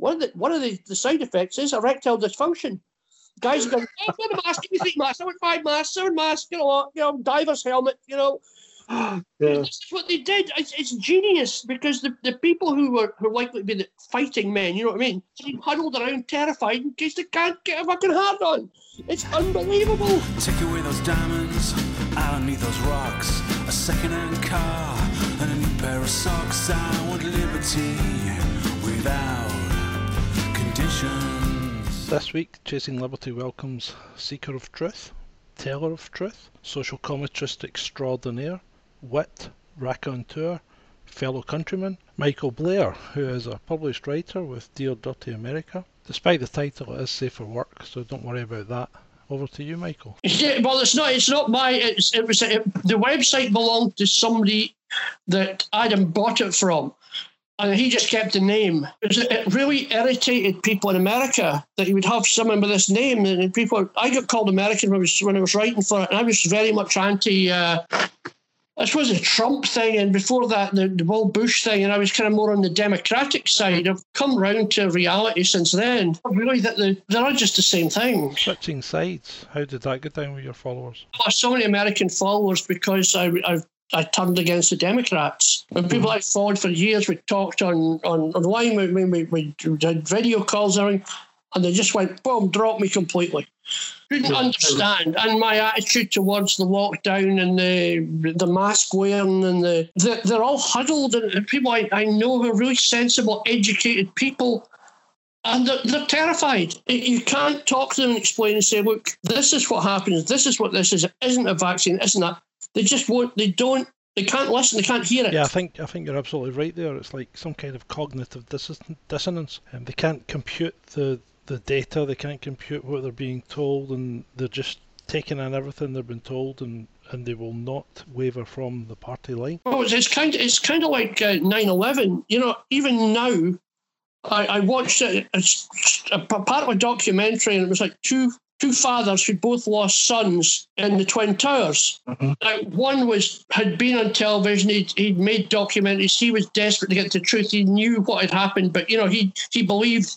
one of the one of the, the side effects is erectile dysfunction. Guys are going, oh, what a mask, give me three masks, I want five masks, seven masks, you know, uh, you know, diver's helmet, you know. yeah. This is what they did. It's, it's genius because the, the people who were who are likely to be the fighting men, you know what I mean, seem huddled around terrified in case they can't get a fucking hard on. It's unbelievable. Take away those diamonds, I don't need those rocks. A second-hand car and a new pair of socks. I want liberty without conditions. This week, Chasing Liberty welcomes Seeker of Truth, Teller of Truth, Social Commentarist Extraordinaire, Wit, Raconteur, fellow countryman, Michael Blair, who is a published writer with Dear Dirty America. Despite the title, it is safe for work, so don't worry about that. Over to you, Michael. Yeah, well, it's not. It's not my. It's, it was it, the website belonged to somebody that Adam bought it from, and he just kept the name. It, it really irritated people in America that he would have someone with this name, and people. I got called American when I was when I was writing for it, and I was very much anti. Uh, I suppose the Trump thing, and before that, the, the Will Bush thing, and I was kind of more on the Democratic side. I've come round to reality since then. Really, that the, they're not just the same thing. Switching sides, how did that go down with your followers? I lost so many American followers because I, I, I turned against the Democrats. And people I followed for years, we talked on, on online, we, we, we did video calls and everything, and they just went, boom, dropped me completely couldn't understand. And my attitude towards the lockdown and the the mask wearing and the, the they're all huddled and people I, I know who are really sensible, educated people. And they're, they're terrified. You can't talk to them and explain and say, look, this is what happens. This is what this is. It isn't a vaccine. is isn't that. They just won't, they don't, they can't listen. They can't hear it. Yeah, I think I think you're absolutely right there. It's like some kind of cognitive dissonance, and they can't compute the the data, they can't compute what they're being told, and they're just taking in everything they've been told, and, and they will not waver from the party line. Well, it's kind of, it's kind of like uh, 9/11. You know, even now, I, I watched it, a part of a documentary, and it was like two two fathers who both lost sons in the Twin Towers. Mm-hmm. Now, one was had been on television. He'd, he'd made documentaries. He was desperate to get the truth. He knew what had happened, but you know he he believed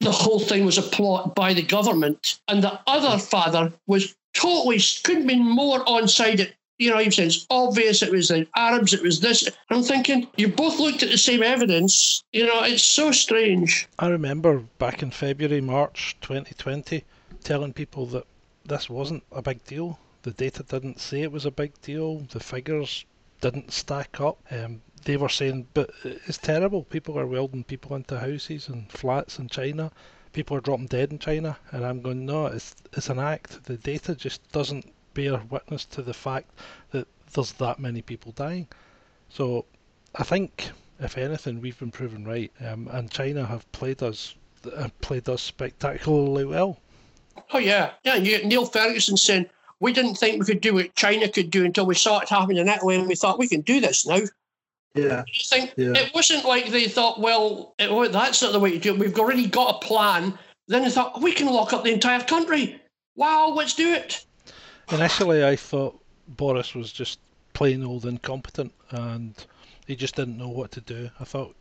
the whole thing was a plot by the government. And the other father was totally couldn't be more on side. It you know, he said it's obvious it was the Arabs, it was this. I'm thinking, you both looked at the same evidence. You know, it's so strange. I remember back in February, March 2020, telling people that this wasn't a big deal. The data didn't say it was a big deal. The figures didn't stack up. Um, they were saying, but it's terrible. People are welding people into houses and flats in China. People are dropping dead in China. And I'm going, no, it's, it's an act. The data just doesn't bear witness to the fact that there's that many people dying. So I think, if anything, we've been proven right. Um, and China have played us, uh, played us spectacularly well. Oh yeah, yeah. You get Neil Ferguson saying we didn't think we could do what China could do until we saw it happen in Italy, and we thought we can do this now. Yeah. You think yeah. it wasn't like they thought, well, it, well, that's not the way to do it. We've already got a plan. Then they thought oh, we can lock up the entire country. Wow, let's do it. Initially, I thought Boris was just plain old incompetent, and he just didn't know what to do. I thought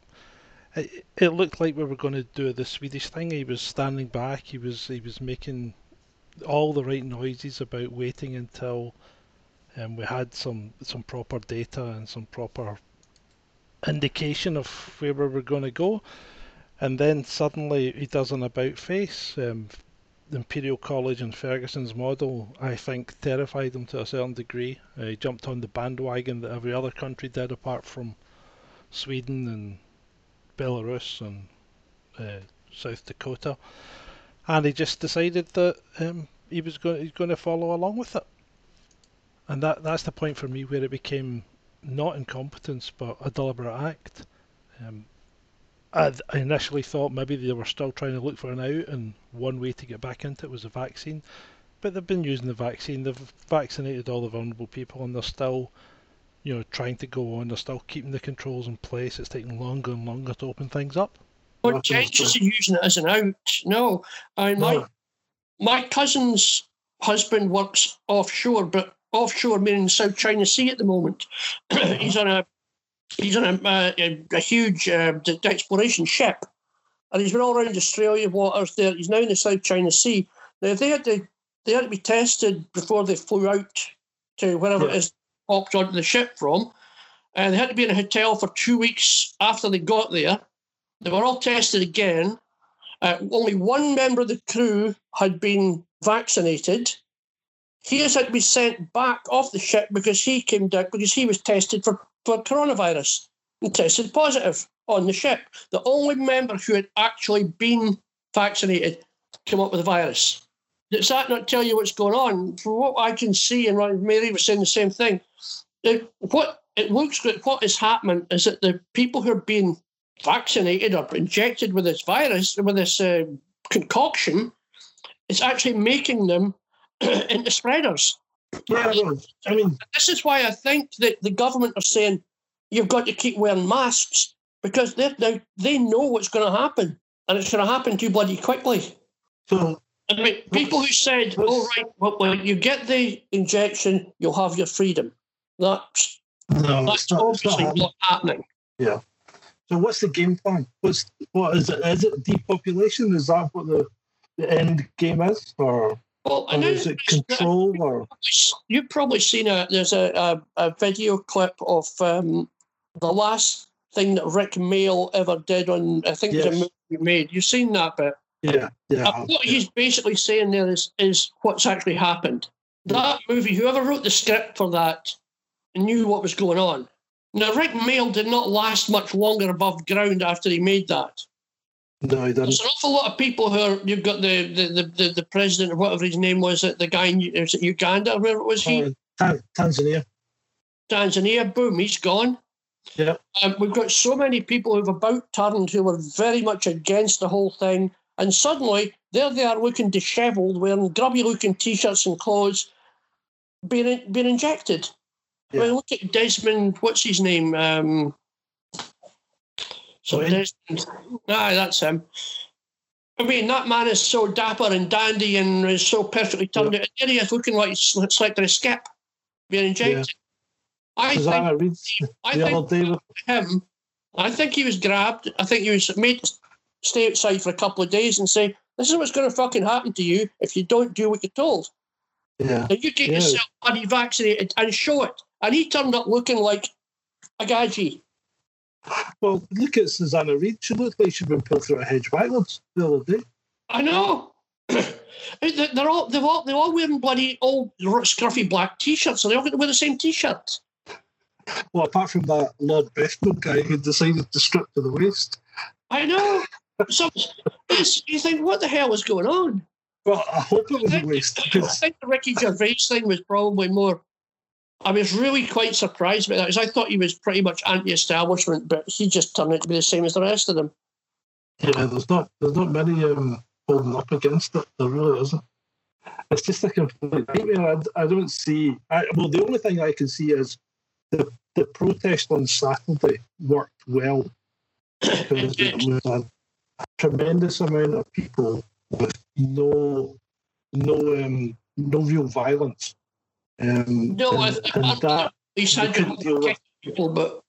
it, it looked like we were going to do the Swedish thing. He was standing back. He was he was making all the right noises about waiting until um, we had some some proper data and some proper indication of where we were going to go. And then suddenly he does an about face. Um, Imperial College and Ferguson's model, I think, terrified him to a certain degree. Uh, he jumped on the bandwagon that every other country did, apart from Sweden and Belarus and uh, South Dakota, and he just decided that um, he was going he's going to follow along with it, and that that's the point for me where it became not incompetence but a deliberate act. Um, I, I initially thought maybe they were still trying to look for an out, and one way to get back into it was a vaccine. But they've been using the vaccine. They've vaccinated all the vulnerable people, and they're still you know, trying to go on. They're still keeping the controls in place. It's taking longer and longer to open things up. Well, changes are using it as an out. No, I mean, my no. my cousin's husband works offshore, but offshore meaning South China Sea at the moment. he's on a he's on a, uh, a, a huge uh, exploration ship, and he's been all around Australia waters. There, he's now in the South China Sea. Now they had to they had to be tested before they flew out to wherever Yeah. it is popped onto the ship from, and they had to be in a hotel for two weeks after they got there. They were all tested again. Uh, only one member of the crew had been vaccinated. He has had to be sent back off the ship because he came down because he was tested for, for coronavirus and tested positive on the ship. The only member who had actually been vaccinated came up with the virus. Does that not tell you what's going on? From what I can see, and what Mary was saying the same thing, it, what it looks like what is happening is that the people who are being vaccinated or injected with this virus, with this uh, concoction, is actually making them into spreaders. Yeah, I mean, This is why I think that the government are saying you've got to keep wearing masks because they now they know what's going to happen, and it's going to happen too bloody quickly. so I mean, people who said, "Oh right, well, when you get the injection, you'll have your freedom," that's no, that's not, not obviously happening. not happening. So what's the game plan? What's what is it? Is it depopulation? Is that what the, the end game is, or, Well, or is it control? Or you've probably seen a there's a, a, a video clip of um, the last thing that Rik Mayall ever did on I think Yes. movie he made. You've seen that bit. Yeah, yeah, what he's basically saying there is is what's actually happened. That movie, whoever wrote the script for that, knew what was going on. Now, Rik Mayall did not last much longer above ground after he made that. no, he didn't. There's an awful lot of people who are. You've got the the, the, the, the president or whatever his name was, the guy in was it Uganda, where was he? Uh, Tanzania. Tanzania, boom, he's gone. Yeah. Um, we've got so many people who've about turned who were very much against the whole thing, and suddenly there they are looking dishevelled, wearing grubby looking t shirts and clothes, being, being injected. I mean, look at Desmond, what's his name? Um, so? Desmond, aye, that's him. I mean, that man is so dapper and dandy and is so perfectly turned out. There he is looking like he's selected a skip, being injected. I think Reid I think other day. with- him. I think he was grabbed. I think he was made stay outside for a couple of days and say, "This is what's going to fucking happen to you if you don't do what you're told. Yeah, Now you get Yeah. yourself bloody vaccinated and show it." And he turned up looking like a gadgie. well, look at Susanna Reid. She looked like she'd been put through a hedge backwards the other day. I know. They- They're all they're all they're all wearing bloody old scruffy black t-shirts, so they all got to wear the same t-shirt. Well, apart from that Lord Brefno guy who decided to strip to the waist. I know. So you think, what the hell was going on? Well, I hope it was a waist. I think the Ricky Gervais thing was probably more. I was really quite surprised by that because I thought he was pretty much anti-establishment, but he just turned out to be the same as the rest of them. Yeah, there's not there's not many um, holding up against it. There really isn't. It's just a complete nightmare. I, I don't see. I, well, the only thing I can see is the the protest on Saturday worked well because It it was a tremendous amount of people with no no um, no real violence. Um, No, and, I, and that they had couldn't deal with. people, but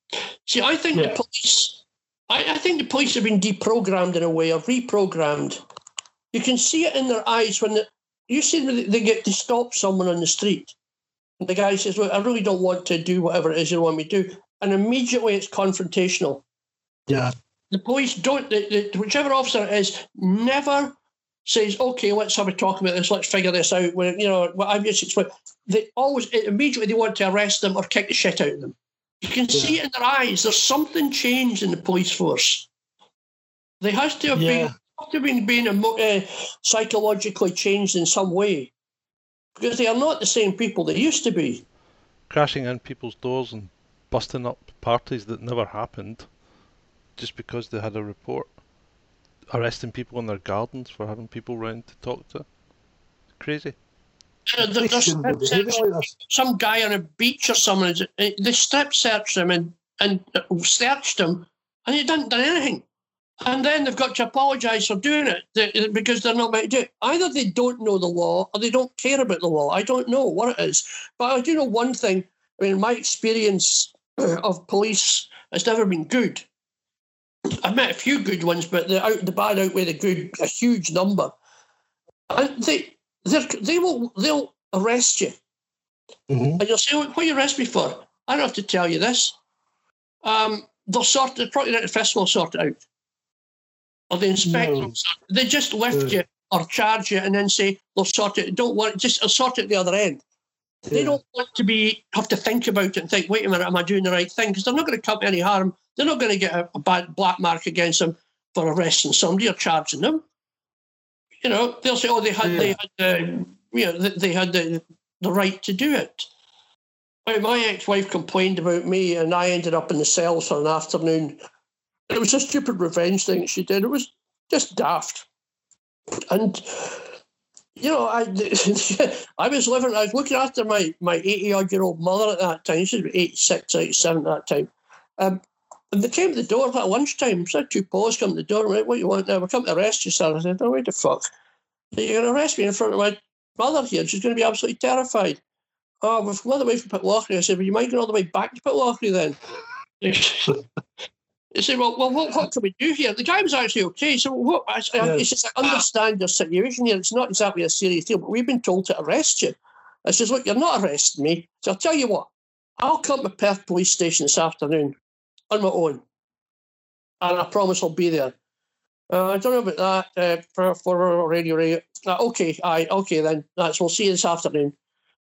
see, I think Yeah. the police, I, I think the police have been deprogrammed in a way or reprogrammed. You can see it in their eyes when the, you see them, they get to stop someone on the street. And the guy says, "Look, I really don't want to do whatever it is you want me to do," and immediately it's confrontational. yeah, The police don't, the, the, whichever officer it is, never says, "Okay, let's have a talk about this. Let's figure this out." When you know what I've just explained, they always immediately they want to arrest them or kick the shit out of them. You can see it in their eyes. There's something changed in the police force. They has to have Yeah. been to have been being emo- uh, psychologically changed in some way because they are not the same people they used to be. crashing in people's doors and busting up parties that never happened just because they had a report. Arresting people in their gardens for having people round to talk to. Crazy. Uh, there- there's- shouldn't be behaving like this. some guy on a beach or something. uh, They strip searched him and and uh, searched him, and he didn't do anything. And then they've got to apologise for doing it because they're not meant to do it. Either they don't know the law or they don't care about the law. I don't know what it is, but I do know one thing. I mean, my experience of police has never been good. I met a few good ones, but the out the bad outweigh the good a huge number. And they they they will they'll arrest you, Mhm. and you'll say, "What do you arrest me for?" I don't have to tell you this. Um, they'll sort the festival will sort it out, or the inspector. No. will sort it. They just lift Yeah. you or charge you, and then say they'll sort it. Don't worry, just I'll sort it at the other end. They don't want to be have to think about it and think, wait a minute, am I doing the right thing? Because they're not going to come to any harm. They're not going to get a, a bad black mark against them for arresting somebody or charging them. You know, they'll say, oh, they had, they had, the, you know, they, they had the, the right to do it. My ex-wife complained about me, and I ended up in the cells for an afternoon. It was a stupid revenge thing she did. It was just daft. And you know, I I was living, I was looking after my my 80 odd year old mother at that time. She was about 86, 87 at that time. Um, and they came to the door at lunchtime. So two boys come to the door and went, What you want now? We're coming to arrest you, sir. I said, Oh, wait the fuck. You're going to arrest me in front of my mother here. She's going to be absolutely terrified. Oh, we've come all the way from Pitlochry. I said, Well, you might go all the way back to Pitlochry then. He said, well, well what, what can we do here? The guy was actually okay. So what? I, Yeah. he says, I understand your situation here. It's not exactly a serious deal, but we've been told to arrest you. I says, look, you're not arresting me. So I'll tell you what, I'll come to Perth Police Station this afternoon on my own. And I promise I'll be there. Uh, I don't know about that uh, for, for Radio Radio. Uh, okay, aye, okay then. That's, we'll see you this afternoon.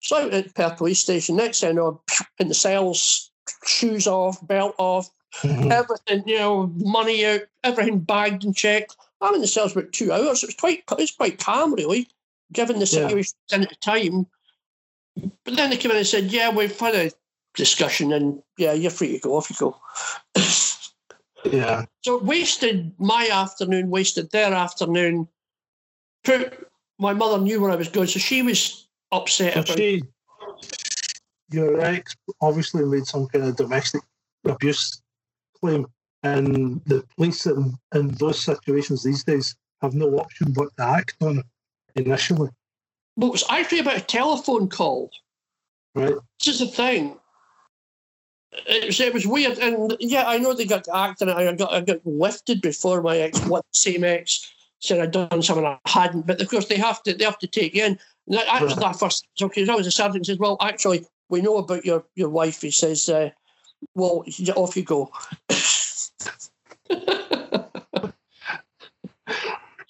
So out at Perth Police Station, next thing I know, in the cells, shoes off, belt off, everything, you know, money out, everything bagged and checked. I'm in the cells about two hours. It was quite, it was quite calm, really, given the situation in at the time. But then they came in and said, "Yeah, we've had a discussion, and yeah, you're free to go. Off you go." Yeah. so wasted my afternoon, wasted their afternoon. Put my mother knew where I was going, so she was upset So about. she, your ex obviously made some kind of domestic abuse claim, and the police in, in those situations these days have no option but to act on it initially, But it was actually about a telephone call. right? This is the thing. It was, it was weird, and yeah, I know they got to act, and I got I got lifted before my ex, what same ex, said I'd done something I hadn't. But of course, they have to they have to take you in. And that, that was that first. So okay, that was a sergeant says, "Well, actually, we know about your your wife." He says, uh, "Well, off you go."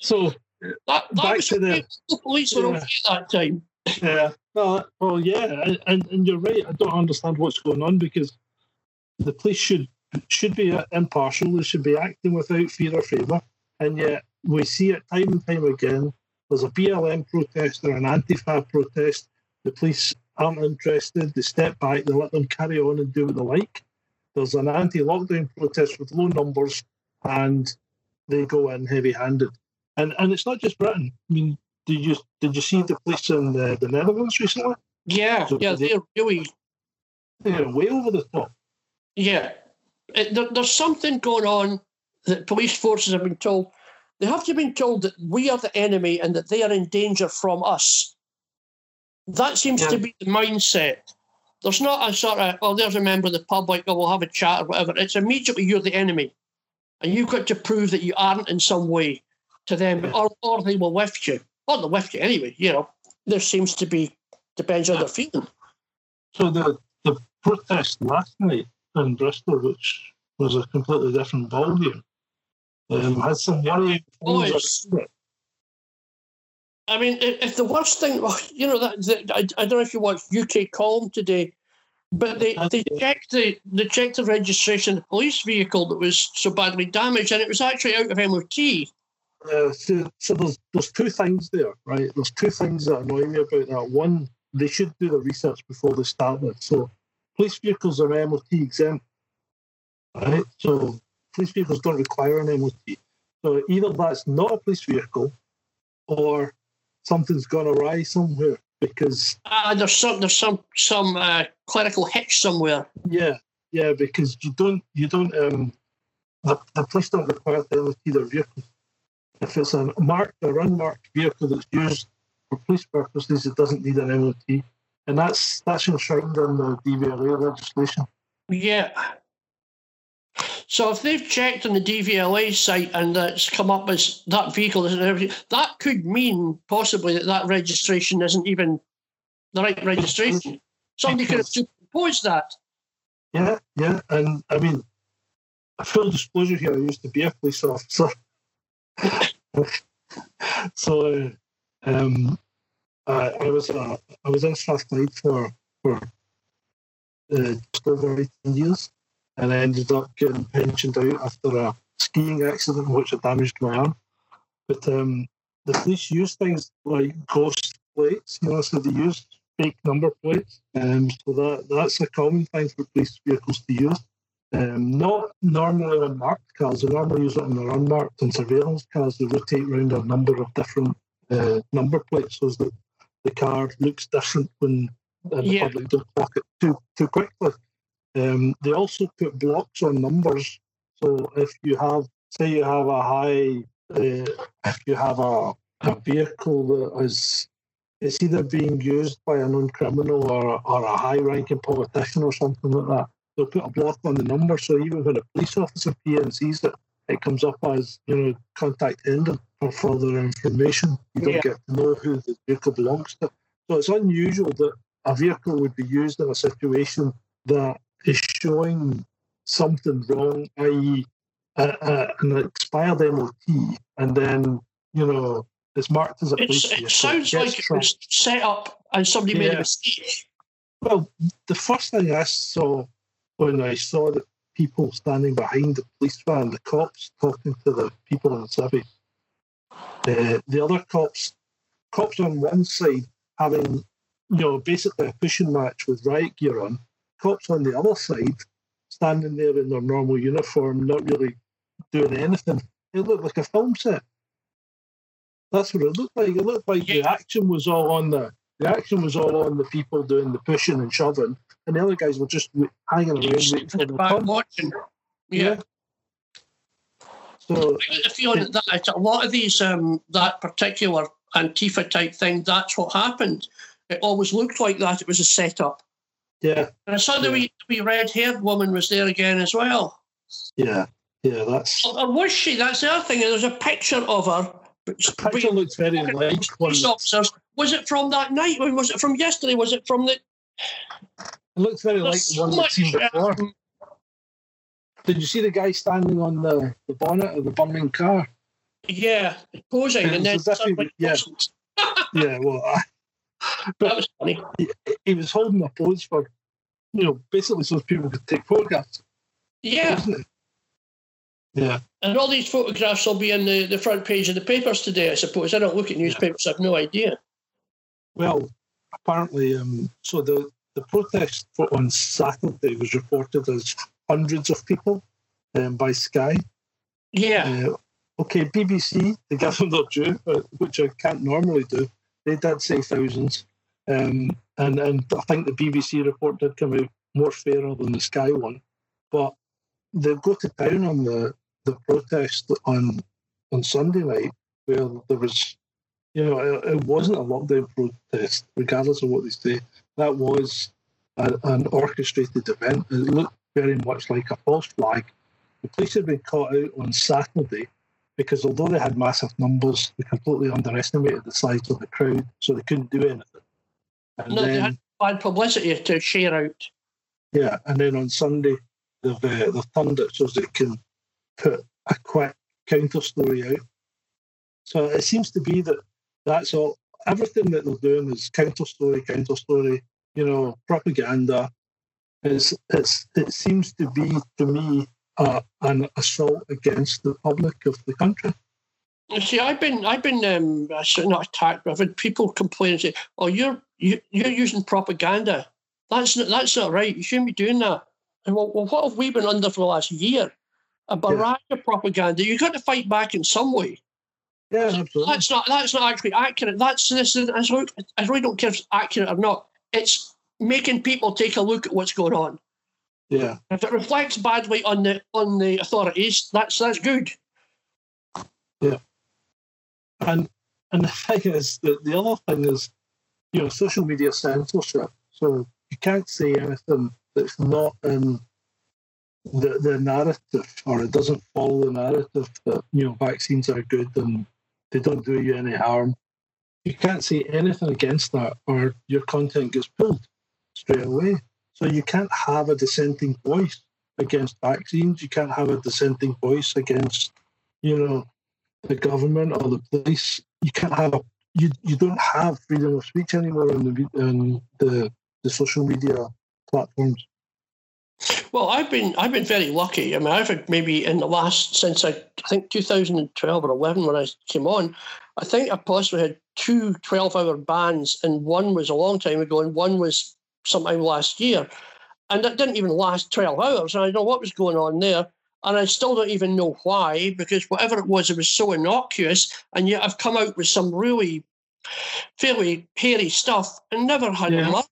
So That, that Back was to the- the police were Yeah. okay at that time. Yeah. No, well, yeah, and and you're right. I don't understand what's going on because the police should should be impartial. They should be acting without fear or favour. And yet we see it time and time again. There's a BLM protest or an Antifa protest. The police aren't interested. They step back. They let them carry on and do what they like. There's an anti-lockdown protest with low numbers, and they go in heavy-handed. And and it's not just Britain. I mean, did you did you see the police in the, the Netherlands recently? Yeah, So yeah, they- they're really They're way over the top. Yeah, It- there, there's something going on that police forces have been told. They have to have been told that we are the enemy and that they are in danger from us. That seems to be the mindset. There's not a sort of, well, there's a member of the public, or we'll have a chat or whatever. It's immediately you're the enemy. And you've got to prove that you aren't in some way to them, Yeah. or, or they will lift you. Or they'll lift you anyway, you know. There seems to be, depends on they're feeling. So the the protest last night in Bristol, which was a completely different ballgame, um, had some worrying things it's- about it. I mean, if the worst thing, you know, that, that I, I don't know if you watched UK Column today, but they, they checked the they checked the registration of the police vehicle that was so badly damaged, and it was actually out of MOT. Uh, so, so there's there's two things there, right? There's two things that annoy me about that. One, they should do the research before they start it. So police vehicles are MOT exempt, right? So police vehicles don't require an MOT. So either that's not a police vehicle, or something's gone awry somewhere. Because Uh, there's some there's some some uh, clerical hitch somewhere. yeah, yeah, because you don't you don't um the, the police don't require to MOT their vehicles. If it's a marked or unmarked vehicle that's used for police purposes, it doesn't need an MOT, and that's that's enshrined in the DVLA legislation. Yeah. So if they've checked on the DVLA site and it's come up as that vehicle isn't everything, that could mean possibly that that registration isn't even the right registration. Somebody could have superimposed that. Yeah, yeah, and I mean, full disclosure here, I used to be a police officer. so, um, I, I was uh, I was in Strathclyde for for uh, just over eighteen years, and I ended up getting pensioned out after a skiing accident in which I damaged my arm. But um, the police use things like ghost plates, you know, so they use fake number plates. Um, so that that's a common thing for police vehicles to use. Um, not normally on marked cars. They normally use it on their unmarked and surveillance cars. They rotate around a number of different uh, number plates so that the car looks different when the Yeah. public don't clock it too too quickly. Um, they also put blocks on numbers. So if you have, say, you have a high, uh, if you have a, a vehicle that is, it's either being used by a known criminal or, or a high-ranking politician or something like that, they'll put a block on the number. So even when a police officer PNCs it, it comes up as you know contact ended for further information. You don't Yeah. get to know who the vehicle belongs to. So it's unusual that a vehicle would be used in a situation that is showing something wrong, i.e., an expired MOT, and then you know it's marked as a police It's, it sounds like it was set up and somebody made a mistake. Well, the first thing I saw when I saw the people standing behind the police van, the cops talking to the people in the civvy, uh, the other cops, cops on one side having, you know, basically a pushing match with riot gear on, cops on the other side standing there in their normal uniform, not really doing anything. It looked like a film set. That's what it looked like. It looked like the action was all on the the action was all on the people doing the pushing and shoving, and the other guys were just hanging around waiting for the watching. Yeah. So I get the that a lot of these, um, that particular Antifa type thing, that's what happened. It always looked like that. It was a setup. yeah, And I saw the Yeah. wee, wee red haired woman was there again as well. yeah, yeah. That's Or, was she? That's the other thing. There's a picture of her. but- the picture looks very like police officers. Was it from that night? Was it from yesterday? Was it from the? It looks very like the so one we've much, seen before. um, Did you see the guy standing on the, the bonnet of the burning car? yeah, posing, and then he- yeah. Yeah, well, I, that was funny. he was holding a pose for, you know, basically so people could take photographs, Yeah. Yeah, and all these photographs will be in the, the front page of the papers today. I suppose I don't look at newspapers. I've no idea. well, apparently, um, so the, the protest on Saturday was reported as hundreds of people um, by Sky. Yeah, Uh, okay, BBC, they give them their due, which I can't normally do. They did say thousands. Um, and, and I think the BBC report did come out more fairer than the Sky one. But they go to town on the, the protest on on Sunday night, where there was, you know, it, it wasn't a lockdown protest, regardless of what they say. That was a, an orchestrated event. It looked very much like a false flag. The police had been caught out on Saturday because although they had massive numbers, they completely underestimated the size of the crowd, so they couldn't do anything. And No, they had- bad publicity to share out. yeah, and then on Sunday, they've, uh, they've turned it so they can put a quick counter story out. So it seems to be that that's all. Everything that they're doing is counter story, counter story. You know, propaganda. It's it's it seems to be to me uh, an assault against the public of the country. You see, I've been, I've been, um, not attacked, but I've had people complain and say, "Oh, you're, you, you're using propaganda. That's not, that's not right. You shouldn't be doing that." And well, well, what have we been under for the last year? A barrage of propaganda. You've got to fight back in some way. Yeah, absolutely. That's not, that's not actually accurate. That's this. I really, I really don't care if it's accurate or not. It's making people take a look at what's going on. Yeah, If it reflects badly on the on the authorities, that's that's good. Yeah. And and the thing is that the other thing is, you know, social media censorship. So you can't say anything that's not in the the narrative, or it doesn't follow the narrative that you know vaccines are good and they don't do you any harm. You can't say anything against that, or your content gets pulled straight away. So you can't have a dissenting voice against vaccines. You can't have a dissenting voice against, you know, the government or the police. You can't have a you you don't have freedom of speech anymore on the in the the social media platforms. Well, I've been I've been very lucky. I mean, I've had maybe in the last since I, I think 2012 or 11 when I came on, I think I possibly had two 12 hour bans, and one was a long time ago, and one was sometime last year, and it didn't even last 12 hours. And I don't know what was going on there, and I still don't even know why because whatever it was, it was so innocuous, and yet I've come out with some really fairly hairy stuff and never had Yeah.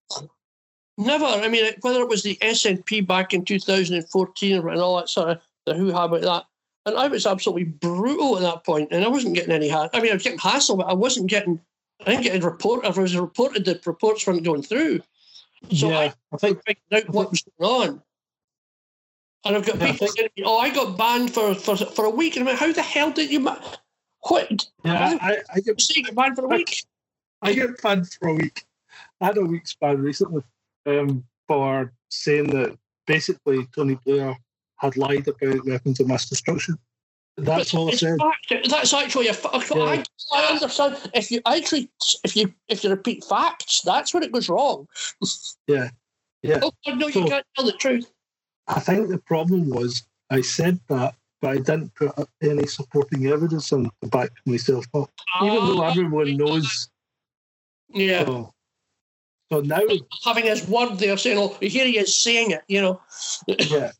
Never. I mean, whether it was the SNP back in 2014 and all that sort of the hoo ha about that. And I was absolutely brutal at that point, and I wasn't getting any hassle. I mean, I was getting hassle, but I wasn't getting. I didn't get a report. If I was reported, the reports weren't going through. So yeah, I I think figured out what was going on. And I've got Yeah, I people "Oh, I got banned for for, for a week." And I'm like, "How the hell did you? Ma- what? yeah, I, I get you banned for a week?" I get banned for a week. I had a week's ban recently um, for saying that basically Tony Blair had lied about weapons of mass destruction. That's all I It's fact. That's actually a. fa- I, I understand. If you actually, if you if you repeat facts, that's when it goes wrong. Yeah, yeah. Oh God, no, you So- can't tell the truth. I think the problem was I said that, but I didn't put any supporting evidence on the back myself up, even though Ah, everyone knows. yeah, So, so now, having his word there saying, "Oh, here he is saying it," you know. yeah.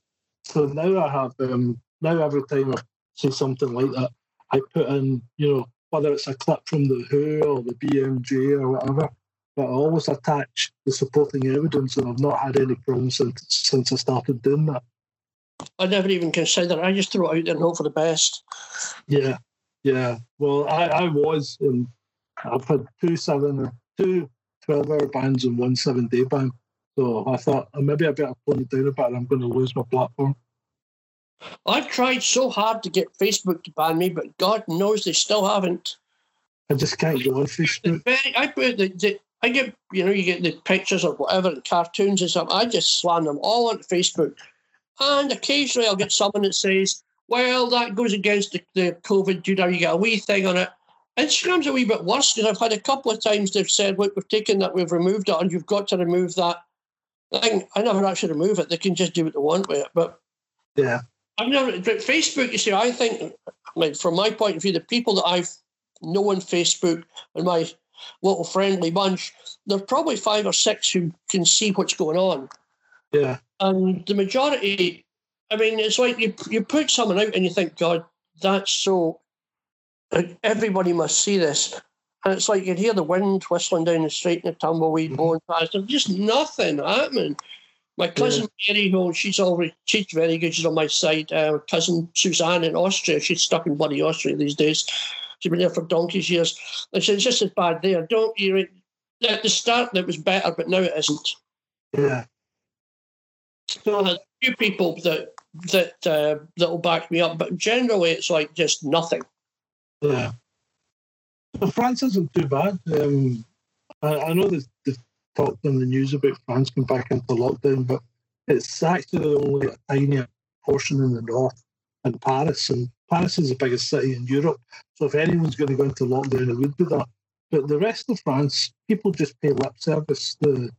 So now I have um, now every time I say something like that, I put in you know whether it's a clip from the Who or the BMJ or whatever, but I always attach the supporting evidence, and I've not had any problems since since I started doing that. I never even consider. it. I just throw it out there and hope for the best. Yeah, yeah. Well, I, I was, and I've had two seven two seven, two 12 hour bans and one seven day ban. So I thought uh, maybe I better put it down a bit I'm going to lose my platform. I've tried so hard to get Facebook to ban me, but God knows they still haven't. I just can't go on Facebook. very, I put the, the I get you know you get the pictures or whatever and cartoons and stuff. I just slam them all onto Facebook, and occasionally I'll get someone that says, "Well, that goes against the, the COVID. You know, you get a wee thing on it." Instagram's a wee bit worse because I've had a couple of times they've said, "Look, we've taken that, we've removed it, and you've got to remove that." thing." I never actually remove it. They can just do what they want with it, but Yeah, I've never. But Facebook, you see, I think, like from my point of view, the people that I've know on Facebook and my little friendly bunch, there's probably five or six who can see what's going on, yeah, and the majority. I mean, it's like you you put someone out and you think, God, that's so. Everybody must see this. And it's like you hear the wind whistling down the street and the tumbleweed blowing past. There's just nothing happening. My cousin Mary, who she's already she's very good. She's on my side. Uh, cousin Suzanne in Austria. She's stuck in bloody Austria these days. She's been there for donkey's years. I said it's just as bad there. Don't you? At the start, it was better, but now it isn't. yeah. So there's a few people that that uh, that will back me up, but generally it's like just nothing. Yeah. So France isn't too bad. Um, I, I know there's, there's talked in the news about France going back into lockdown, but it's actually only a tiny portion in the north and Paris. And Paris is the biggest city in Europe. So if anyone's going to go into lockdown, it would be that. But the rest of France, people just pay lip service. The,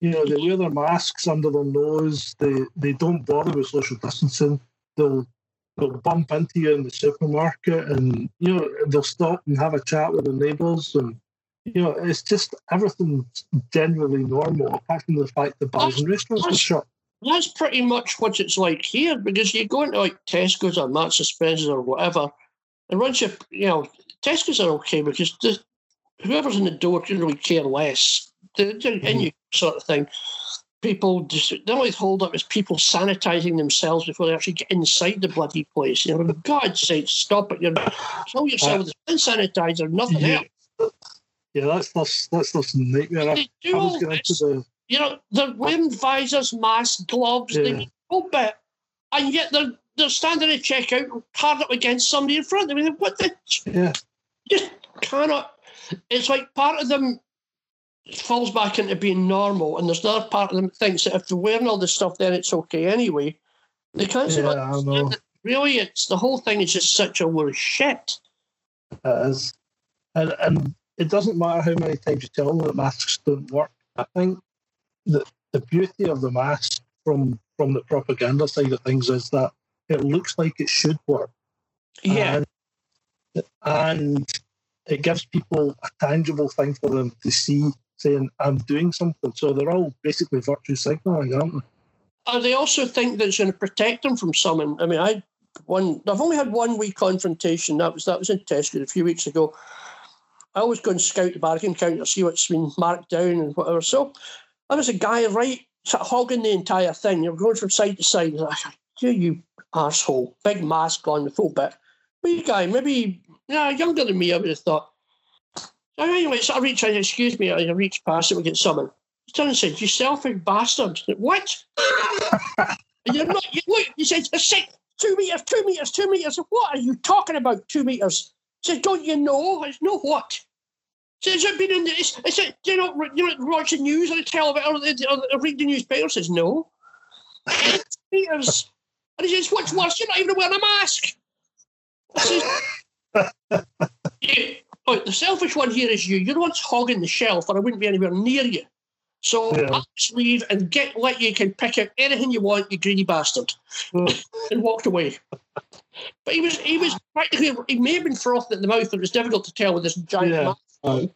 you know, they wear their masks under their nose. They they don't bother with social distancing. They'll they'll bump into you in the supermarket and you know they'll stop and have a chat with their neighbours and you know it's just everything's generally normal apart from the fact the bars and restaurants are shut. That's pretty much what it's like here because you go into like Tesco's or Marks and Spencer's or whatever, and once you you know Tesco's are okay because the, whoever's in the door can really care less. The, the mm-hmm. in you sort of thing. People just the only hold up is people sanitizing themselves before they actually get inside the bloody place. You know, for God's sake, stop it! You're kill yourself with hand sanitizer, nothing Yeah. else. Yeah, that's that's that's this nightmare. I, They do I was into this. the You know, they're wearing visors, masks, gloves. They Yeah. need no bit. and yet they're they're standing at checkout hard up against somebody in front of them. What the Yeah. just cannot. It's like part of them falls back into being normal, and there's another part of them that thinks that if they're wearing all this stuff, then it's okay anyway. They can't Yeah, I know. really it's the whole thing is just such a load of shit. It is. And, and it doesn't matter how many times you tell them that masks don't work. I think that the beauty of the mask from from the propaganda side of things is that it looks like it should work. Yeah, And, and it gives people a tangible thing for them to see saying, I'm doing something. So they're all basically virtue signaling, aren't they? or they also think that it's going to protect them from someone. I mean, I one I've only had one wee confrontation. That was that was in Tesco a few weeks ago. I always go and scout the bargain counter, see what's been marked down and whatever. So there was a guy right sort of hogging the entire thing. You're going from side to side. I like, you, you arsehole. Big mask on the full bit. Wee guy, maybe yeah, younger than me, I would have thought. So anyway, so I reach out, excuse me, I reach past it, we get someone. He turned and said, You selfish bastard. I said, What? You're not, you, look, he said, "A two meters, two meters, two meters. What are you talking about, two meters? Said, Don't you know? I said, No, what? Has it been in the, I said, Do you not, you know, watch the news or the television or, the, or, or read the newspaper? Says, No. Meters. And he says, What's worse? You're not even wearing a mask. I says, "You- oh, the selfish one here is you. You're the one's hogging the shelf, or I wouldn't be anywhere near you. So Yeah. I'll just leave and get let you can pick up anything you want, you greedy bastard, and walked away. But he was he was practically he may have been frothing at the mouth, but it was difficult to tell with this giant Yeah.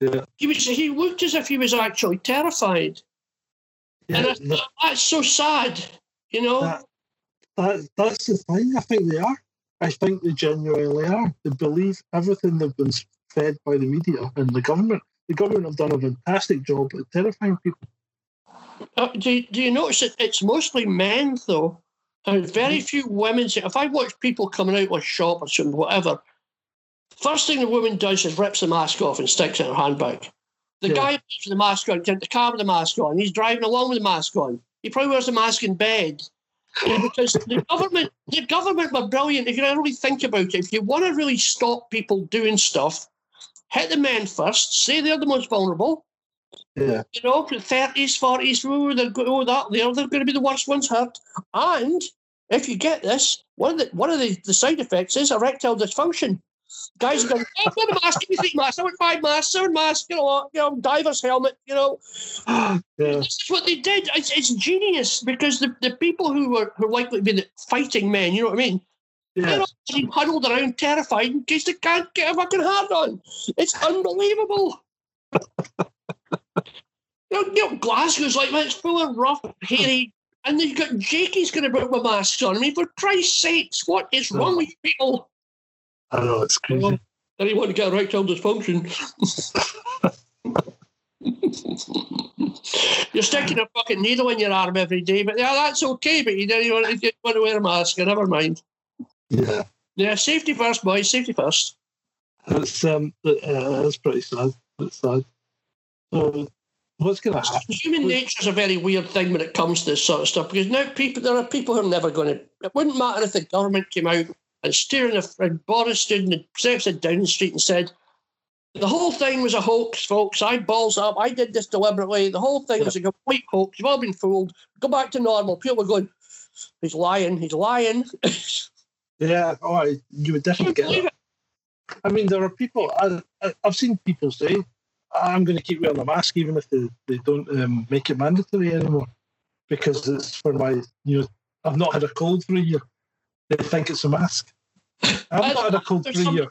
yeah. He was he looked as if he was actually terrified, and I Yeah, thought, that's so sad, you know. That- that, that's the thing. I think they are. I think they genuinely are. They believe everything they've been fed by the media and the government. The government have done a fantastic job at terrifying people. Uh, do, do you notice that it's mostly men though? And very few women. say- If I watch people coming out with shoppers and whatever, first thing the woman does is rips the mask off and sticks it in her handbag. The Yeah. guy puts the mask on, gets the car with the mask on. He's driving along with the mask on. He probably wears the mask in bed. Know, because the government, the government were brilliant. If you really think about it, if you want to really stop people doing stuff, hit the men first. Say they're the most vulnerable Yeah. you know, thirties, forties, oh, they're go- oh, that they're, they're going to be the worst ones hurt. And if you get this, one of the one of the, the side effects is erectile dysfunction. Guys are going, oh, what a mask, give me three masks, I want five masks, seven masks, you know, what, you know, diver's helmet, you know. Yeah. This is what they did. It's, it's genius because the, the people who were who are likely to be the fighting men, you know what I mean? They're all huddled around, terrified in case they can't get a fucking hard on. It's unbelievable. you, know, you know, Glasgow's like that. It's full of rough, hairy, and then you've got Jakey's going to put my masks on. I mean, for Christ's sakes, what is oh. wrong with you people? I know it's crazy. Anyone get erectile dysfunction? You're sticking a fucking needle in your arm every day, but yeah, that's okay. But you don't even want to, want to wear a mask. Never mind. Yeah. Yeah, safety first, boys. Safety first. That's um uh, it's pretty sad. It's sad. So what's gonna happen? Human nature is a very weird thing when it comes to this sort of stuff because now people there are people who are never going to. It wouldn't matter if the government came out and steering a and Boris stood in the steps at Downing Street and said. The whole thing was a hoax, folks. I balls up. I did this deliberately. The whole thing was a complete hoax. You've all been fooled. Go back to normal. People are going, he's lying. He's lying. Yeah, oh, you would definitely get it. I mean, there are people. I, I've seen people say, "I'm going to keep wearing a mask even if they, they don't um, make it mandatory anymore because it's for my you know I've not had a cold for a year. They think it's a mask. I've not had a cold for a year.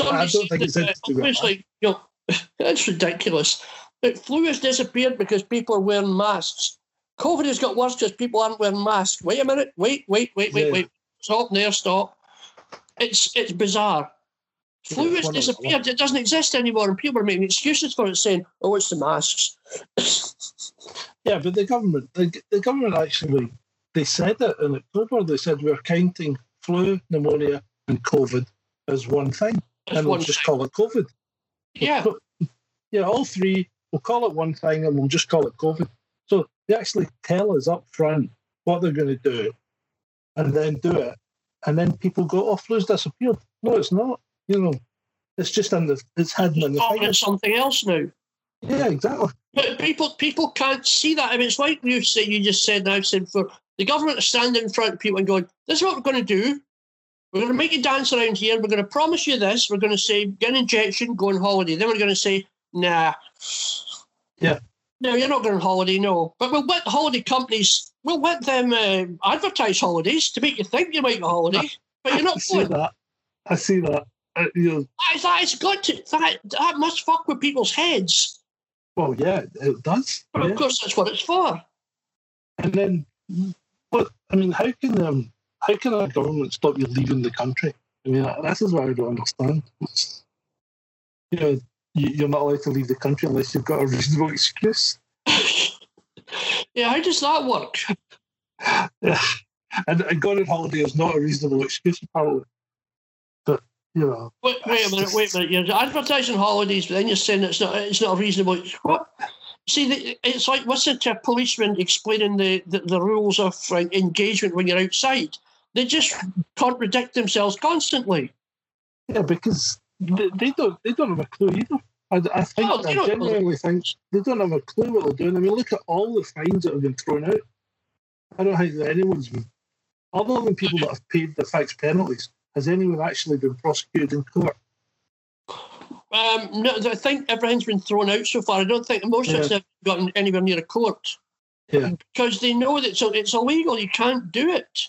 I don't think it's obviously, you know, that's ridiculous. But flu has disappeared because people are wearing masks. COVID has got worse because people aren't wearing masks. Wait a minute. Wait, wait, wait, wait, Yeah. wait. Stop there, stop. It's it's bizarre. Flu has one of the- disappeared. It doesn't exist anymore, and people are making excuses for it, saying, "Oh, it's the masks." Yeah, but the government, the, the government actually, they said it in October. They said we're counting flu, pneumonia, and COVID as one thing, It's and we'll just thing. call it COVID. Yeah, yeah, all three. We'll call it one thing, and we'll just call it COVID. So they actually tell us up front what they're going to do, and then do it, and then people go, "Oh, flu's disappeared." No, it's not. You know, it's just under it's hidden in the something else now. Yeah, exactly. But people people can't see that. I mean, it's like you say. You just said. I've said for the government to stand in front of people and going, "This is what we're going to do. We're going to make you dance around here. We're going to promise you this. We're going to say get an injection, go on holiday. Then we're going to say, nah, Yeah. No, you're not going on holiday. No, but we'll let holiday companies. We'll let them uh, advertise holidays to make you think you might go on holiday, but you're I not see going. that. I see that. Uh, you know, That, has got to. That that must fuck with people's heads. well, yeah, it does. But yeah. of course, that's what it's for. And then, what? I mean, how can um, how can our government stop you leaving the country? I mean, this is what I don't understand. It's, you know, you're not allowed to leave the country unless you've got a reasonable excuse. yeah, how does that work? Yeah. And, and going on holiday is not a reasonable excuse, apparently. But you know, Wait, wait a minute, wait a minute. You're advertising holidays, but then you're saying it's not it's not a reasonable. What? See, it's like what's it? A policeman explaining the, the, the rules of uh, engagement when you're outside. They just contradict themselves constantly. yeah, because they, they don't they don't have a clue either. I, I think Oh, they I don't- genuinely think they don't have a clue what they're doing. I mean, look at all the fines that have been thrown out. I don't think that anyone's been, other than people that have paid the fixed penalties, has anyone actually been prosecuted in court? Um, no, I think everything's been thrown out so far. I don't think most of it's have gotten anywhere near a court. Yeah. Because they know that it's, it's illegal. You can't do it.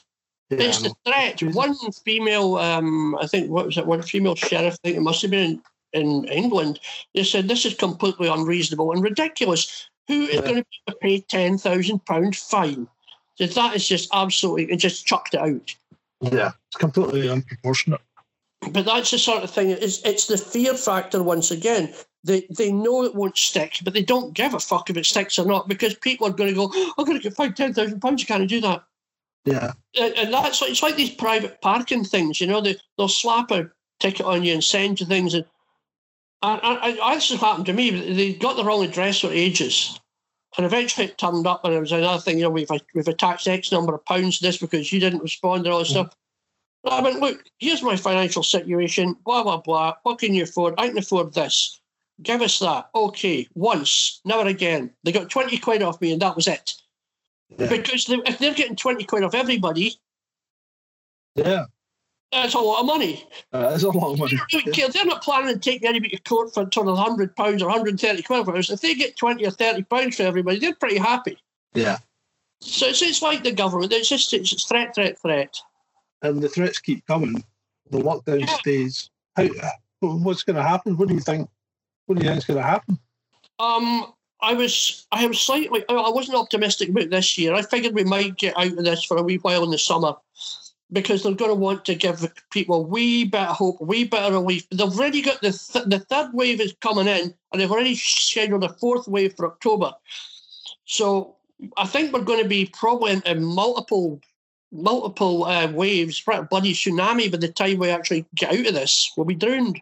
Yeah, it's the threat. One female, um, I think, what was it? One female sheriff, I think it must have been in, England, they said this is completely unreasonable and ridiculous. Who is Yeah. going to be able to pay ten thousand pound fine? So that is just absolutely, it just chucked it out. yeah, it's completely unproportionate. But that's the sort of thing. It's it's the fear factor once again. They they know it won't stick, but they don't give a fuck if it sticks or not because people are going to go. I'm going to get fined ten thousand pounds. You can't do that. Yeah, and, and that's it's like these private parking things, you know. They they'll slap a ticket on you and send you things, and and, and, and this has happened to me. They got the wrong address for ages, and eventually it turned up, and it was another thing. You know, we've we've attached X number of pounds to this because you didn't respond and all this stuff. I went, look, here's my financial situation. Blah blah blah. What can you afford? I can afford this. Give us that. Okay, once, never again. They got twenty quid off me, and that was it. Yeah. Because they, if they're getting twenty quid off everybody, yeah, that's a lot of money. uh, it's a lot of They money. don't really care. They're not planning on taking anybody to court for of hundred pounds or hundred and thirty quid for us. If they get twenty or thirty pounds for everybody, they're pretty happy. Yeah, So it's, it's like the government. It's just it's threat, threat, threat. and the threats keep coming. The lockdown Yeah. stays. How, what's going to happen? What do you think? What do you think is going to happen? Um, I was I was slightly I wasn't optimistic about this year. I figured we might get out of this for a wee while in the summer because they're going to want to give people a wee bit of hope, a wee bit of relief. They've already got the th- the third wave is coming in, and they've already scheduled a fourth wave for October. So I think we're going to be probably into multiple multiple uh, waves, bloody tsunami by the time we actually get out of this. We'll be drowned.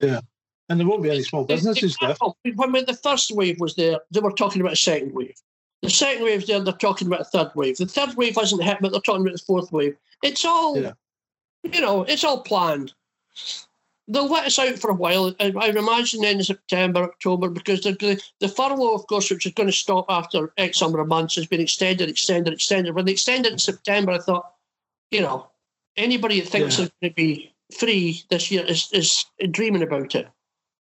Yeah. And there won't be any small businesses left. When when the first wave was there, they were talking about a second wave. The second wave's there, they're talking about a third wave. The third wave hasn't hit, but they're talking about the fourth wave. It's all, Yeah. you know, it's all planned. They'll let us out for a while. I I imagine in September, October, because the, the, the furlough, of course, which is going to stop after X number of months, has been extended, extended, extended. When they extended in September, I thought, you know, anybody that thinks Yeah. they're going to be free this year is, is dreaming about it.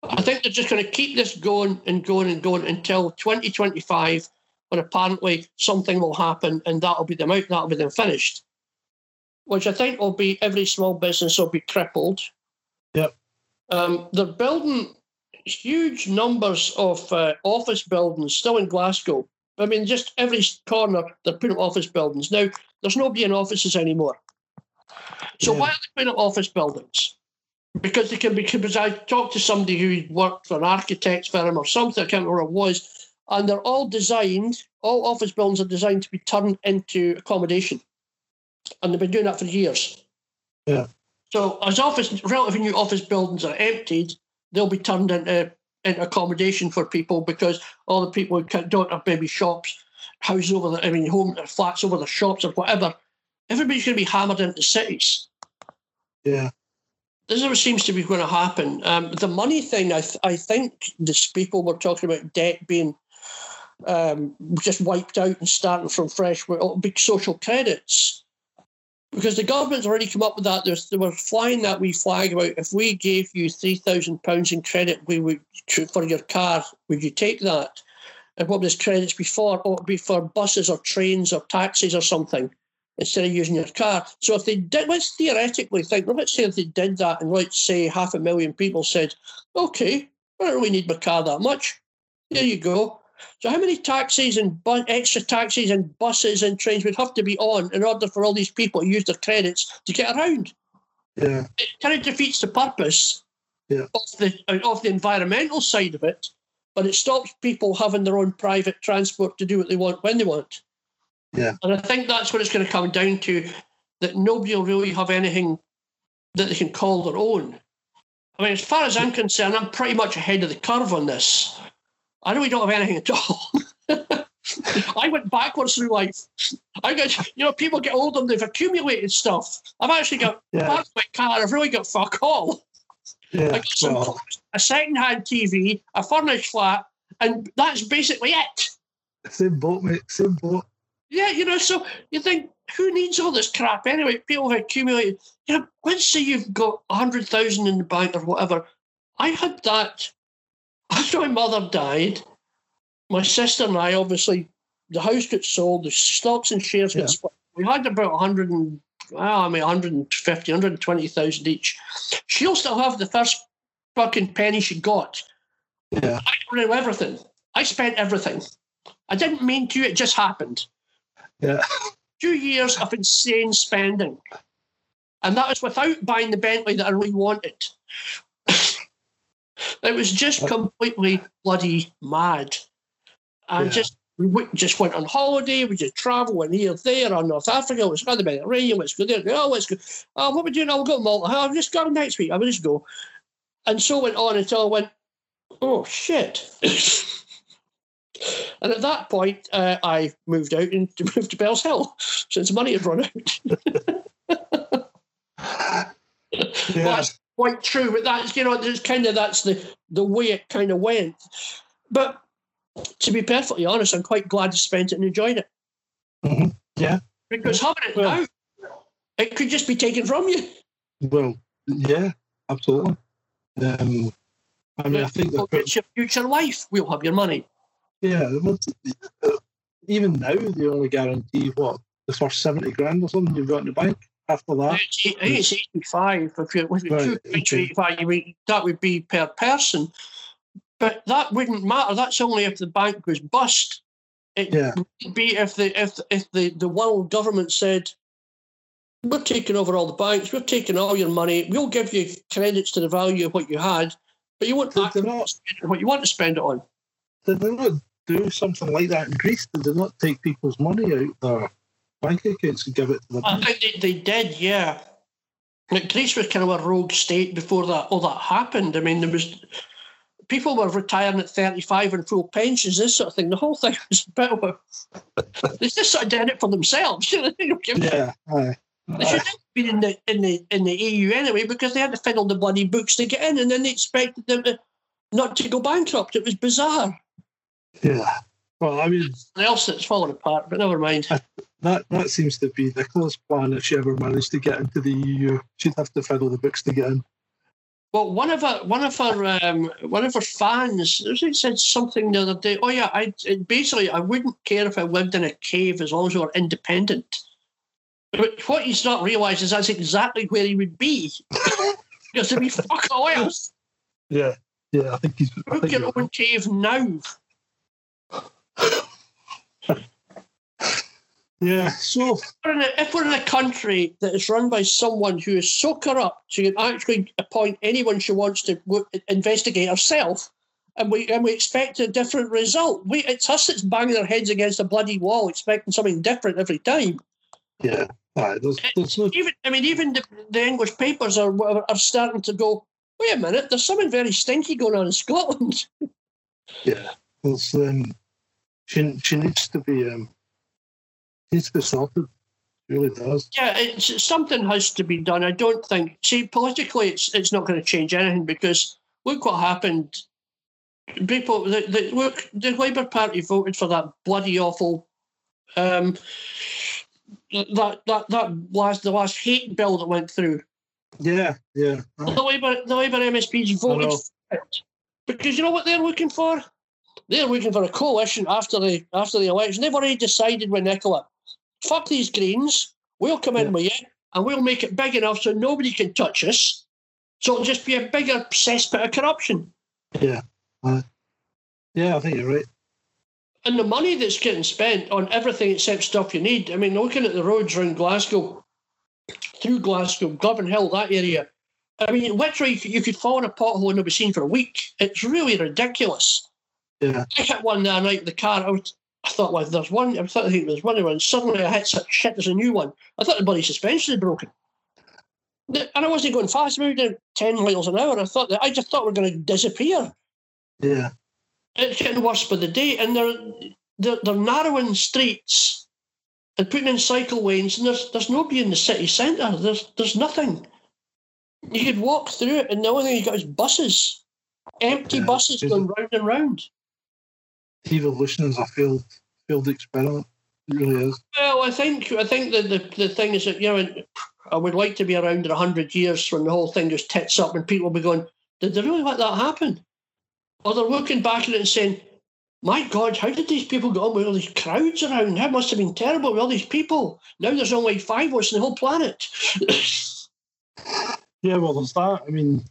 I think they're just going to keep this going and going and going until 2025, when apparently something will happen and that'll be them out, that'll be them finished. Which I think will be every small business will be crippled. Yep. Um, they're building huge numbers of uh, office buildings still in Glasgow. I mean, just every corner they're putting up office buildings. Now, there's nobody in offices anymore. So Yeah. why are they putting up office buildings? Because they can be. Because I talked to somebody who worked for an architect's firm or something. I can't remember what it was, and they're all designed. All office buildings are designed to be turned into accommodation, and they've been doing that for years. Yeah. So as office, relatively new office buildings are emptied, they'll be turned into, into accommodation for people because all the people who don't have maybe shops houses over the, I mean, home flats over the shops or whatever. Everybody's going to be hammered into cities. Yeah. This is what seems to be going to happen. Um, the money thing, I, th- I think these people were talking about debt being um, just wiped out and starting from fresh with big social credits. Because the government's already come up with that. There's, they were flying that wee flag about if we gave you £3,000 in credit we would for your car, would you take that? And what would this credits be for? Oh, it'd be for buses or trains or taxis or something instead of using your car. So if they did, let's theoretically think, let's say if they did that and let's say half a million people said, okay, I don't really need my car that much. There you go. So how many taxis and bu- extra taxis and buses and trains would have to be on in order for all these people to use their credits to get around? Yeah. It kind of defeats the purpose Yeah. of the of the environmental side of it, but it stops people having their own private transport to do what they want when they want. Yeah. And I think that's what it's going to come down to, that nobody will really have anything that they can call their own. I mean, as far as I'm concerned, I'm pretty much ahead of the curve on this. I really don't have anything at all. I went backwards through life. I got, you know, people get older and they've accumulated stuff. I've actually got Yeah. part of my car. I've really got fuck all. I got some Well, clothes, a second-hand TV, a furnished flat, and that's basically it. same boat, mate. Same boat. Yeah, you know, so you think, who needs all this crap anyway? People have accumulated. You know, let's say you've got a hundred thousand in the bank or whatever. I had that after my mother died. My sister and I, obviously, the house got sold, the stocks and shares got Yeah. split. We had about 100 and, well, I mean, 150, 120,000 each. She'll still have the first fucking penny she got. Yeah. I got everything. I spent everything. I didn't mean to, it just happened Yeah. two years of insane spending. And that was without buying the Bentley that I really wanted. It was just completely bloody mad. And Yeah. just we went- just went on holiday, we just traveled, went here, there, on North Africa, let's go to the Mediterranean, let's go there, oh, let's go. Oh, what we doing? I'll go to Malta. I'll just go next week. I will just go. And so went on until I went, oh shit. and at that point, uh, I moved out and moved to Bellshill since money had run out. Well, Yeah. that's quite true, but that's you know, there's kind of that's the the way it kind of went. But to be perfectly honest, I'm quite glad to spend it and enjoyed it. Mhm. Yeah. Because having it Well- now, it could just be taken from you. Well, yeah, absolutely. Um, I mean, I think that, it's your future life. We'll have your money. yeah, even now they only guarantee what the first seventy grand or something you've got in the bank. After that, oh, I think it's 85. If you're, if you're Right, two okay. 85, you mean, that would be per person. But that wouldn't matter. That's only if the bank was bust. It Yeah. would be if the if if the, the world government said, We're taking over all the banks, we're taking all your money, we'll give you credits to the value of what you had, but you won't actually not- spend what you want to spend it on. did they not do something like that in Greece? Did they not take people's money out their bank accounts and give it to the I think they, they did, yeah. Like Greece was kind of a rogue state before that all that happened. I mean, there was people were retiring at thirty five and full pensions, this sort of thing. The whole thing was a bit of a they just sort of did it for themselves. You know, they don't give- Yeah, aye. They should have been in the in the in the EU anyway because they had to fiddle the bloody books to get in, and then they expected them to not to go bankrupt. It was bizarre. yeah. Well, I mean, else that's fallen apart, but never mind. That that seems to be Nicola's plan if she ever managed to get into the EU. She'd have to fiddle the books to get in. Well, one of our one of our um, one of our fans said something the other day. Oh yeah, I basically I wouldn't care if I lived in a cave as long as we were independent. But what he's not realised is that's exactly where he would be. because there'd be fuck all else. Yeah, yeah. I think he's. I Book think your you're own cave now. Yeah. So We're in a- If we're in a country that is run by someone who is so corrupt she can actually appoint anyone she wants to investigate herself, and we and we expect a different result, we it's us that's banging our heads against a bloody wall, expecting something different every time. yeah, aye, there's, there's no. Even I mean, even the, the English papers are are starting to go. Wait a minute, there's something very stinky going on in Scotland. Yeah, there's um, she she needs to be um to be sorted. She really does. Yeah, it's, something has to be done. I don't think. See, politically, it's it's not going to change anything because look what happened. People, the, the look, the Labour Party voted for that bloody awful, um, that that that last the last hate bill that went through. Yeah, yeah. The Labour the Labour MSPs voted for it because you know what they're looking for. They're looking for a coalition after the after the election. They've already decided with Nicola. Fuck these Greens. We'll come in Yeah. with you and we'll make it big enough so nobody can touch us. So it'll just be a bigger cesspit of corruption. Yeah, uh, Yeah, I think you're right. And the money that's getting spent on everything except stuff you need. I mean, looking at the roads around Glasgow, through Glasgow, Govanhill, that area. I mean, literally, you could- you could fall in a pothole and not be seen for a week. It's really ridiculous. Yeah, I hit one other night with the car. I, was, I thought, well, there's one. I thought there was one, and suddenly I hit such shit. There's a new one. I thought the bloody suspension had broken. And I wasn't going fast. Moved at ten miles an hour. I thought that I just thought we are going to disappear. yeah, It's getting worse by the day, and they're they're, they're narrowing streets and putting in cycle lanes, and there's there's nobody in the city centre. There's there's nothing. You could walk through it, and the only thing you got is buses, empty Yeah, buses going round and round. Evolution is a failed failed experiment. It really is. Well, I think I think that the, the thing is that you know I would like to be around in hundred years when the whole thing just tits up and people will be going, did they really let that happen? Or they're looking back at it and saying, my God, how did these people get on with all these crowds around? That must have been terrible with all these people. Now there's only five of us in the whole planet Yeah, well, there's that. I mean,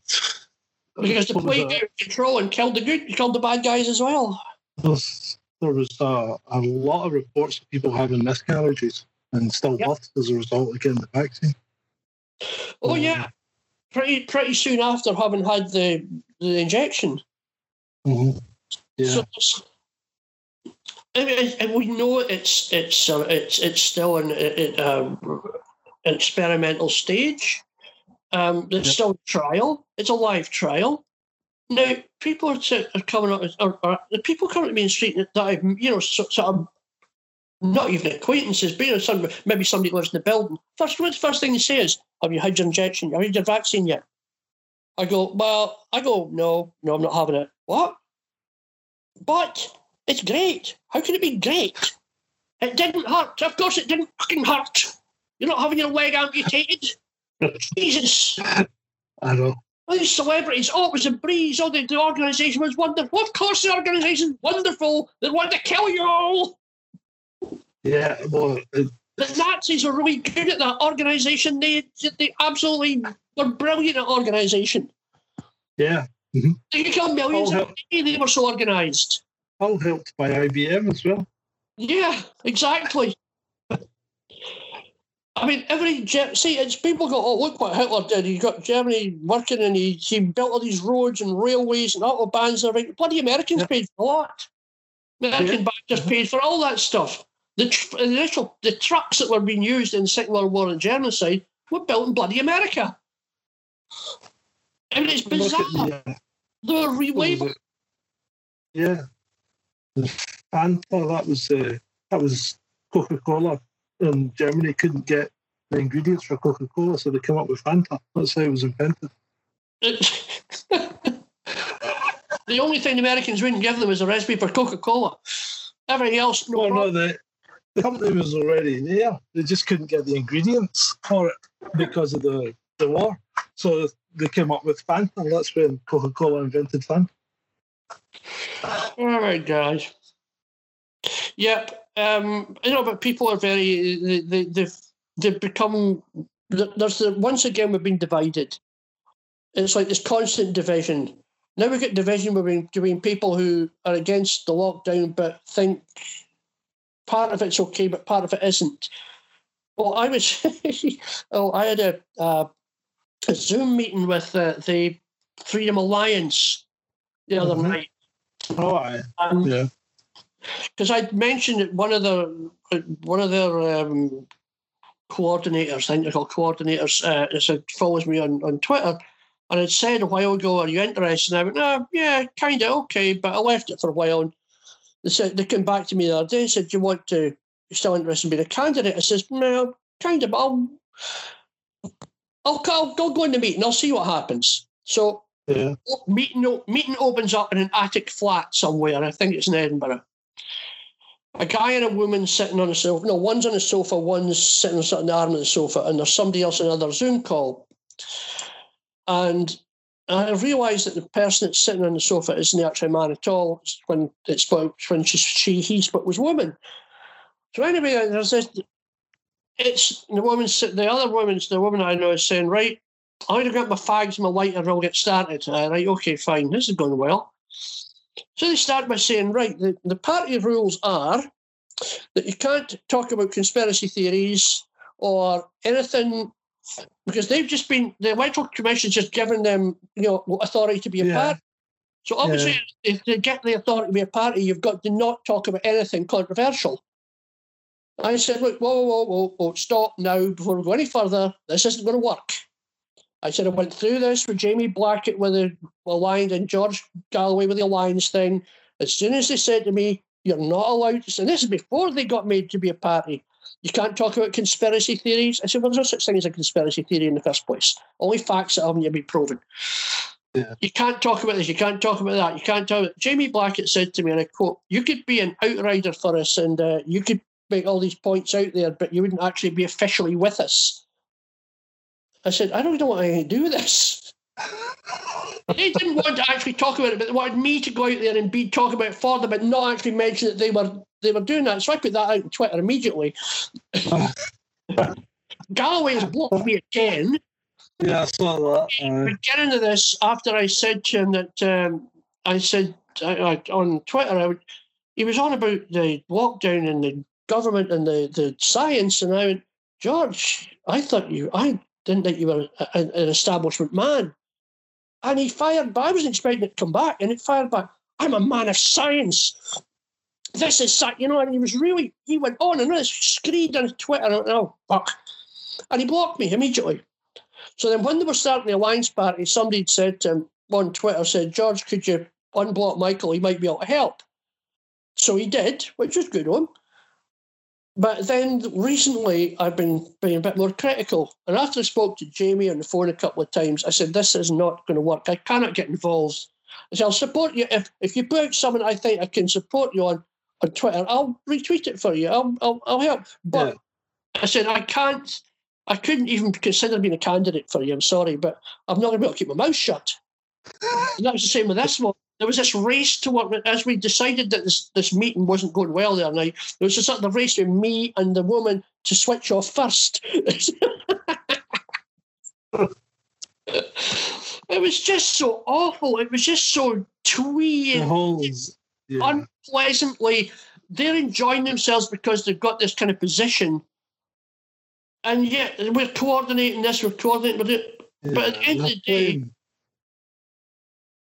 because the plague got out of control and killed the good, killed the bad guys as well. There's, there was uh, a lot of reports of people having miscarriages and still Yep. births as a result of getting the vaccine. Oh Mm. yeah, pretty pretty soon after having had the the injection. Mm-hmm. Yeah, So I mean, and we know it's it's uh, it's it's still an, it, um, an experimental stage. Um, there's Yep. still a trial. It's a live trial. Now, people are, are coming up, or, or the people coming to me in the street that I've, you know, so, sort of not even acquaintances, but you know, some, maybe somebody lives in the building. First, what's the first thing they say is, "Have you had your injection? Have you had your vaccine yet?" I go, "Well, I go, no, no, I'm not having it." What? But it's great. How can it be great? It didn't hurt. Of course, it didn't fucking hurt. You're not having your leg amputated. Jesus. I know. All these celebrities, oh, it was a breeze. Oh, the, the organisation was wonderful. Of course, the organisation's wonderful. They want to kill you all. Yeah, well, it, The Nazis were really good at that organisation. They, they absolutely were brilliant at organisation. yeah, mm-hmm. They could kill millions of people. They were so organised. all helped by IBM as well. Yeah, exactly. I mean, every see, it's people go, oh, look what Hitler did. He got Germany working, and he, he built all these roads and railways and autobahns. And everything. Bloody Americans Yeah. paid for a lot. American Yeah. bankers paid for all that stuff. The, tr- the initial the trucks that were being used in the Second World War and German side were built in bloody America. I mean, it's bizarre. the, uh, They were what relabeled. Yeah, the Fanta. That was uh, that was Coca Cola, and Germany couldn't get the ingredients for Coca Cola, so they came up with Fanta. That's how it was invented. the only thing the Americans wouldn't give them was a recipe for Coca Cola. Everything else, no Well, no, the, the company was already there. They just couldn't get the ingredients for it because of the, the war. So they came up with Fanta. That's when Coca Cola invented Fanta. All right, guys. Yep. Um, you know, but people are very they, they, they've they've become there's the, once again we've been divided. It's like this constant division. Now we get division between between people who are against the lockdown but think part of it's okay, but part of it isn't. Well, I was oh, I had a uh, a Zoom meeting with uh, the Freedom Alliance the other Mhm. night. Oh, I, yeah. Because I mentioned that one of the one of their um, coordinators, I think they're called coordinators, uh, a, follows me on, on Twitter, and had said a while ago, "Are you interested?" And I went, "No, yeah, kind of okay," but I left it for a while. And they said they came back to me the other day and said, "Do you want to? You still interested in being a candidate?" I says, "No, kind of. I'll, I'll, I'll, I'll go in the meeting. I'll see what happens." So Yeah. meeting meeting opens up in an attic flat somewhere. I think it's in Edinburgh. A guy and a woman sitting on a sofa. No, one's on a sofa, one's sitting on the arm of the sofa, and there's somebody else in another Zoom call. And I realised that the person that's sitting on the sofa isn't actually a man at all. It's when it's when she, she he spoke was woman. So anyway, there's this. It's the woman. The other woman's the woman I know is saying, right, I'm going to get my fags my lighter and I'll get started. Uh, right, okay, fine. This is going well. So they start by saying, right, the, the party rules are that you can't talk about conspiracy theories or anything because they've just been, the Electoral Commission's just given them, you know, authority to be a Yeah. party. So obviously, if they get the authority to be a party, you've got to not talk about anything controversial. I said, look, whoa, whoa, whoa, whoa, whoa, stop now before we go any further. This isn't going to work. I said I went through this with Jamie Blackett with the Alliance and George Galloway with the Alliance thing. As soon as they said to me, you're not allowed to, and this is before they got made to be a party, you can't talk about conspiracy theories. I said, well, there's no such thing as a conspiracy theory in the first place. Only facts that haven't yet been proven. Yeah. You can't talk about this, you can't talk about that, you can't talk about Jamie Blackett said to me, and I quote, you could be an outrider for us and uh, you could make all these points out there, but you wouldn't actually be officially with us. I said, I don't know what I do this. they didn't want to actually talk about it, but they wanted me to go out there and be talk about it for them, but not actually mention that they were they were doing that. So I put that out on Twitter immediately. Galloway's blocked me again. Yeah, I saw that. Uh, Beginning of this, after I said to him that um, I said I, I, on Twitter, I would, he was on about the lockdown and the government and the, the science, and I went, George, I thought you, I didn't think you were a, an establishment man. And he fired back. I wasn't expecting it to come back, and it fired back. I'm a man of science. This is, sci-" you know, and he was really, he went on and on, screamed on Twitter, and oh, fuck. And he blocked me immediately. So then when they were starting the Alliance Party, somebody had said to him on Twitter, said, George, could you unblock Michael? He might be able to help. So he did, which was good of him. But then recently, I've been being a bit more critical. And after I spoke to Jamie on the phone a couple of times, I said, This is not going to work. I cannot get involved. I said, I'll support you. If, if you put out something I think I can support you on on Twitter, I'll retweet it for you. I'll, I'll, I'll help. But I said, I can't, I couldn't even consider being a candidate for you. I'm sorry, but I'm not going to be able to keep my mouth shut. And that was the same with this one. There was this race to work as we decided that this, this meeting wasn't going well the other night. There was a sort of race with me and the woman to switch off first. it was just so awful. It was just so twee whole. Yeah. unpleasantly. They're enjoying themselves because they've got this kind of position. And yet we're coordinating this, we're coordinating it. but at the end of the day-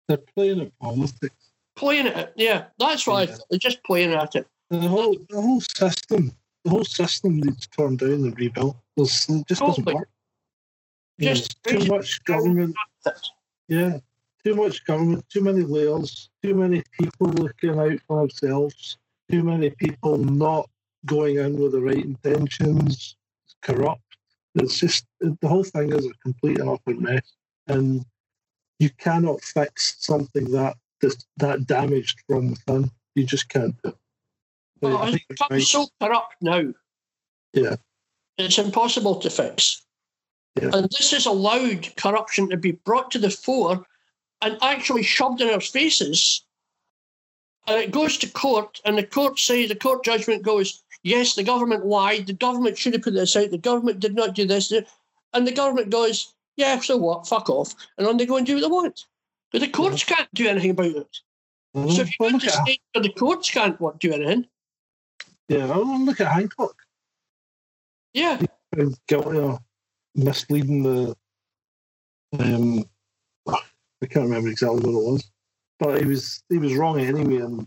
they're playing at politics. Playing at it, yeah, that's what Yeah. They're just playing at it. The whole, the whole system, the whole system needs torn down and rebuilt. There's, it just doesn't work. Just too much government. Yeah, too much government, too many layers, too many people looking out for themselves, too many people not going in with the right intentions, it's corrupt. It's just the whole thing is a complete and utter mess, and you cannot fix something that that's that damaged from within. You just can't do. Oh, I it's think you're become right. so corrupt now. Yeah. It's impossible to fix. Yeah. And this has allowed corruption to be brought to the fore and actually shoved in our faces. And it goes to court, and the court says, the court judgment goes, yes, the government lied, the government should have put this out, the government did not do this. And the government goes, yeah, so what, fuck off. And then they go and do what they want. But the courts can't do anything about it. Mhm. So if you Well, go look to at- state where the courts can't what, do anything, yeah, well, look at Hancock. yeah, found guilty of misleading the. Um, I can't remember exactly what it was, but he was he was wrong anyway, and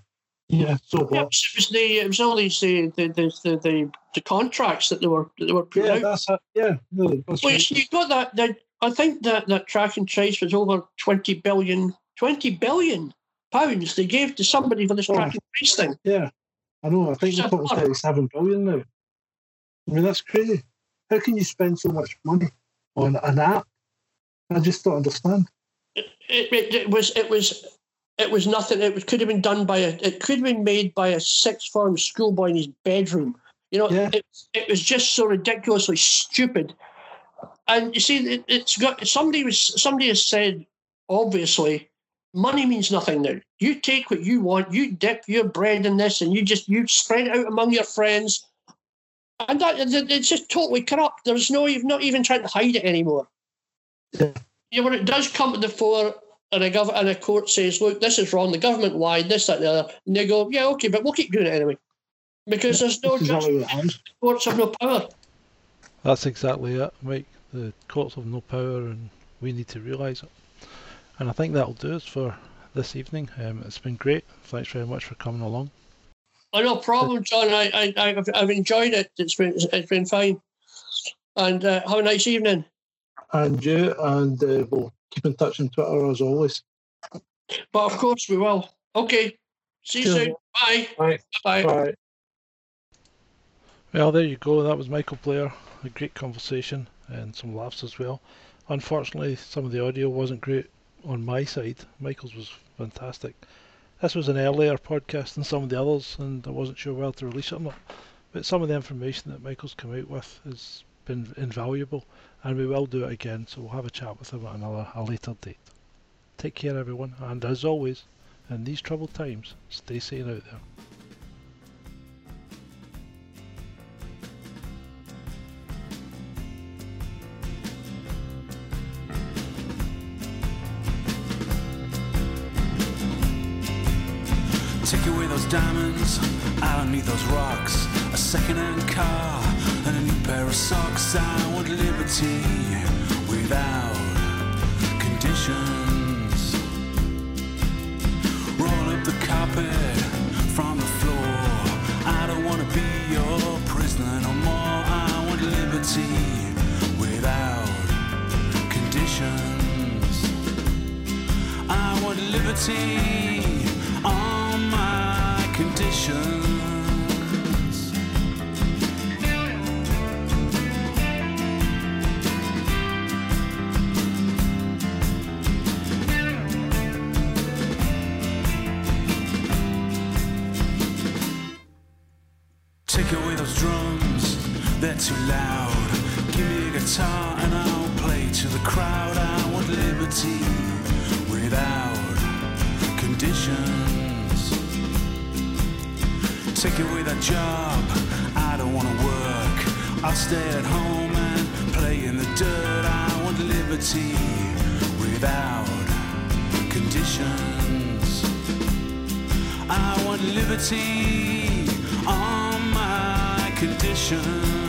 yeah, so Yeah, what? it was the it was all these uh, the, the the the the contracts that they were that they were put Yeah, out. that's it. Yeah, no, that's Well, right. you got that, that. I think that that track and trace was over 20 billion. 20 billion. pounds they gave to somebody for this Oh. track and trace thing. Yeah, I know. I think the Shut total's up. thirty-seven billion now. I mean, that's crazy. How can you spend so much money on an app? I just don't understand. It, it, it was it was it was nothing. It was, could have been done by a. It could have been made by a sixth form schoolboy in his bedroom. You know, Yeah. it, it was just so ridiculously stupid. And you see, it, it's got somebody was somebody has said obviously, money means nothing now. You take what you want, you dip your bread in this, and you just you spread it out among your friends. And that it's just totally corrupt. There's no, you've not even trying to hide it anymore. Yeah. Yeah, when it does come to the fore, and a gov- and a court says, "Look, this is wrong. The government lied. This, that, the other," and they go, "Yeah, okay, but we'll keep doing it anyway," because there's no justice. Courts have no power. That's exactly it, Mike. The courts have no power, and we need to realise it. And I think that'll do us for this evening. Um, it's been great. Thanks very much for coming along. Oh, no problem, John. I, I, I've, I've enjoyed it. It's been, it's been fine. And uh, have a nice evening. And you, and uh, we'll keep in touch on Twitter as always. But of course we will. Okay. See you Cheers. soon. Bye. Bye. Bye. Bye. Well, there you go. That was Michael Blair. A great conversation and some laughs as well. Unfortunately, some of the audio wasn't great on my side. Michael's was fantastic. This was an earlier podcast than some of the others, and I wasn't sure whether to release it or not. But some of the information that Michael's come out with has been invaluable, and we will do it again. So we'll have a chat with him at another a later date. Take care, everyone, and as always, in these troubled times, stay sane out there. Diamonds, I don't need those rocks. A second-hand car and a new pair of socks. I want liberty without conditions. Roll up the carpet from the floor. I don't want to be your prisoner no more. I want liberty without conditions. I want liberty conditions. Take away those drums, they're too loud. Give me a guitar Take away that job, I don't wanna work. I'll stay at home and play in the dirt. I want liberty without conditions. I want liberty on my conditions.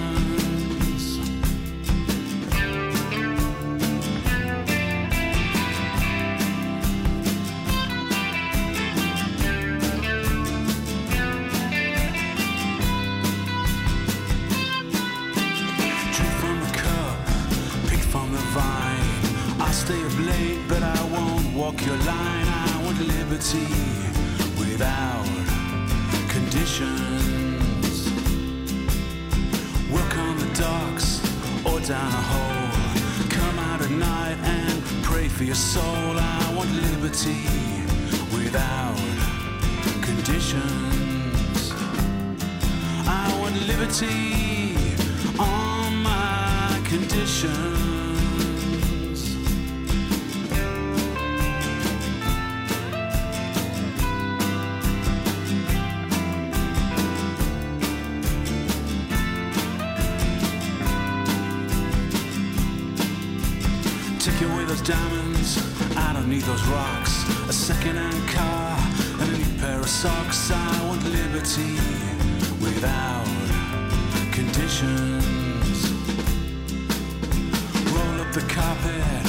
Carpet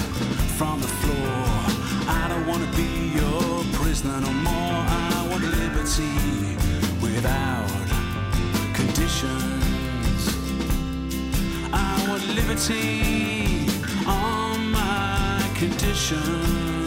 from the floor. I don't wanna be your prisoner no more. I want liberty without conditions. I want liberty on my conditions.